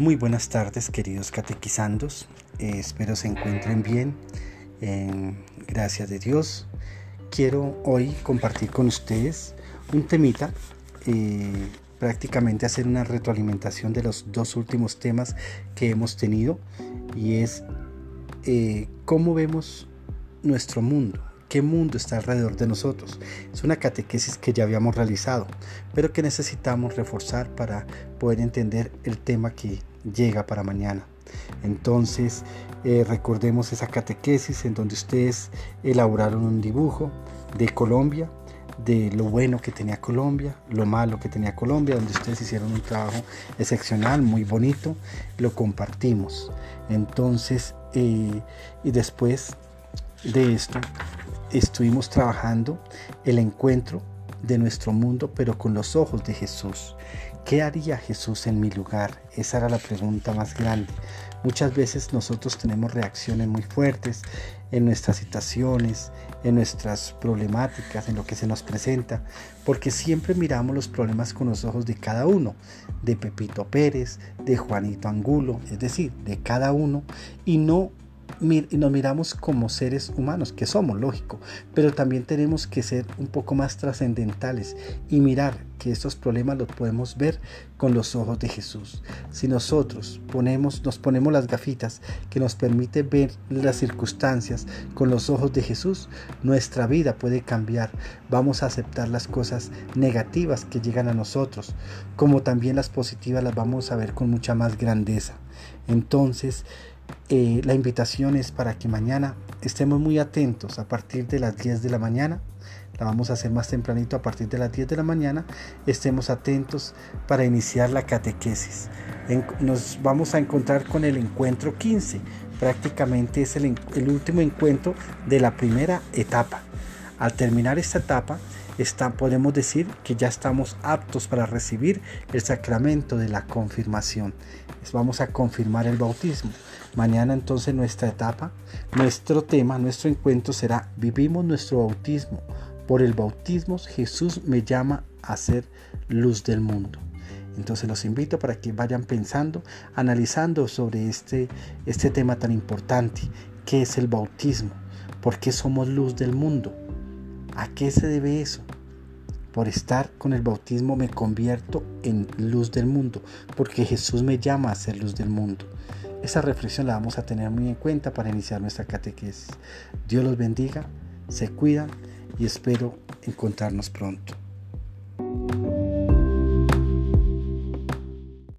Muy buenas tardes queridos catequizandos, eh, espero se encuentren bien, gracias de Dios. Quiero hoy compartir con ustedes un temita, eh, prácticamente hacer una retroalimentación de los dos últimos temas que hemos tenido y es eh, cómo vemos nuestro mundo, qué mundo está alrededor de nosotros. Es una catequesis que ya habíamos realizado, pero que necesitamos reforzar para poder entender el tema que llega para mañana. Entonces, eh, recordemos esa catequesis en donde ustedes elaboraron un dibujo de Colombia, de lo bueno que tenía Colombia, lo malo que tenía Colombia, donde ustedes hicieron un trabajo excepcional, muy bonito, lo compartimos. Entonces, eh, y después de esto, estuvimos trabajando el encuentro de nuestro mundo, pero con los ojos de Jesús. ¿Qué haría Jesús en mi lugar? Esa era la pregunta más grande. Muchas veces nosotros tenemos reacciones muy fuertes en nuestras situaciones, en nuestras problemáticas, en lo que se nos presenta, porque siempre miramos los problemas con los ojos de cada uno, de Pepito Pérez, de Juanito Angulo, es decir, de cada uno, y no nos miramos como seres humanos, que somos, lógico, pero también tenemos que ser un poco más trascendentales y mirar que estos problemas los podemos ver con los ojos de Jesús. Si nosotros ponemos, nos ponemos las gafitas que nos permite ver las circunstancias con los ojos de Jesús, nuestra vida puede cambiar. Vamos a aceptar las cosas negativas que llegan a nosotros, como también las positivas las vamos a ver con mucha más grandeza. Entonces, eh, la invitación es para que mañana estemos muy atentos a partir de las 10 de la mañana. La vamos a hacer más tempranito a partir de las 10 de la mañana. Estemos atentos para iniciar la catequesis. nos vamos a encontrar con el encuentro 15. Prácticamente es el, último encuentro de la primera etapa. Al terminar esta etapa, podemos decir que ya estamos aptos para recibir el sacramento de la confirmación. Vamos a confirmar el bautismo. Mañana entonces nuestra etapa, nuestro tema, nuestro encuentro será vivimos nuestro bautismo. Por el bautismo Jesús me llama a ser luz del mundo. Entonces los invito para que vayan pensando, analizando sobre este, este tema tan importante, que es el bautismo. ¿Por qué somos luz del mundo? ¿A qué se debe eso? Por estar con el bautismo me convierto en luz del mundo, porque Jesús me llama a ser luz del mundo. Esa reflexión la vamos a tener muy en cuenta para iniciar nuestra catequesis. Dios los bendiga, se cuidan y espero encontrarnos pronto.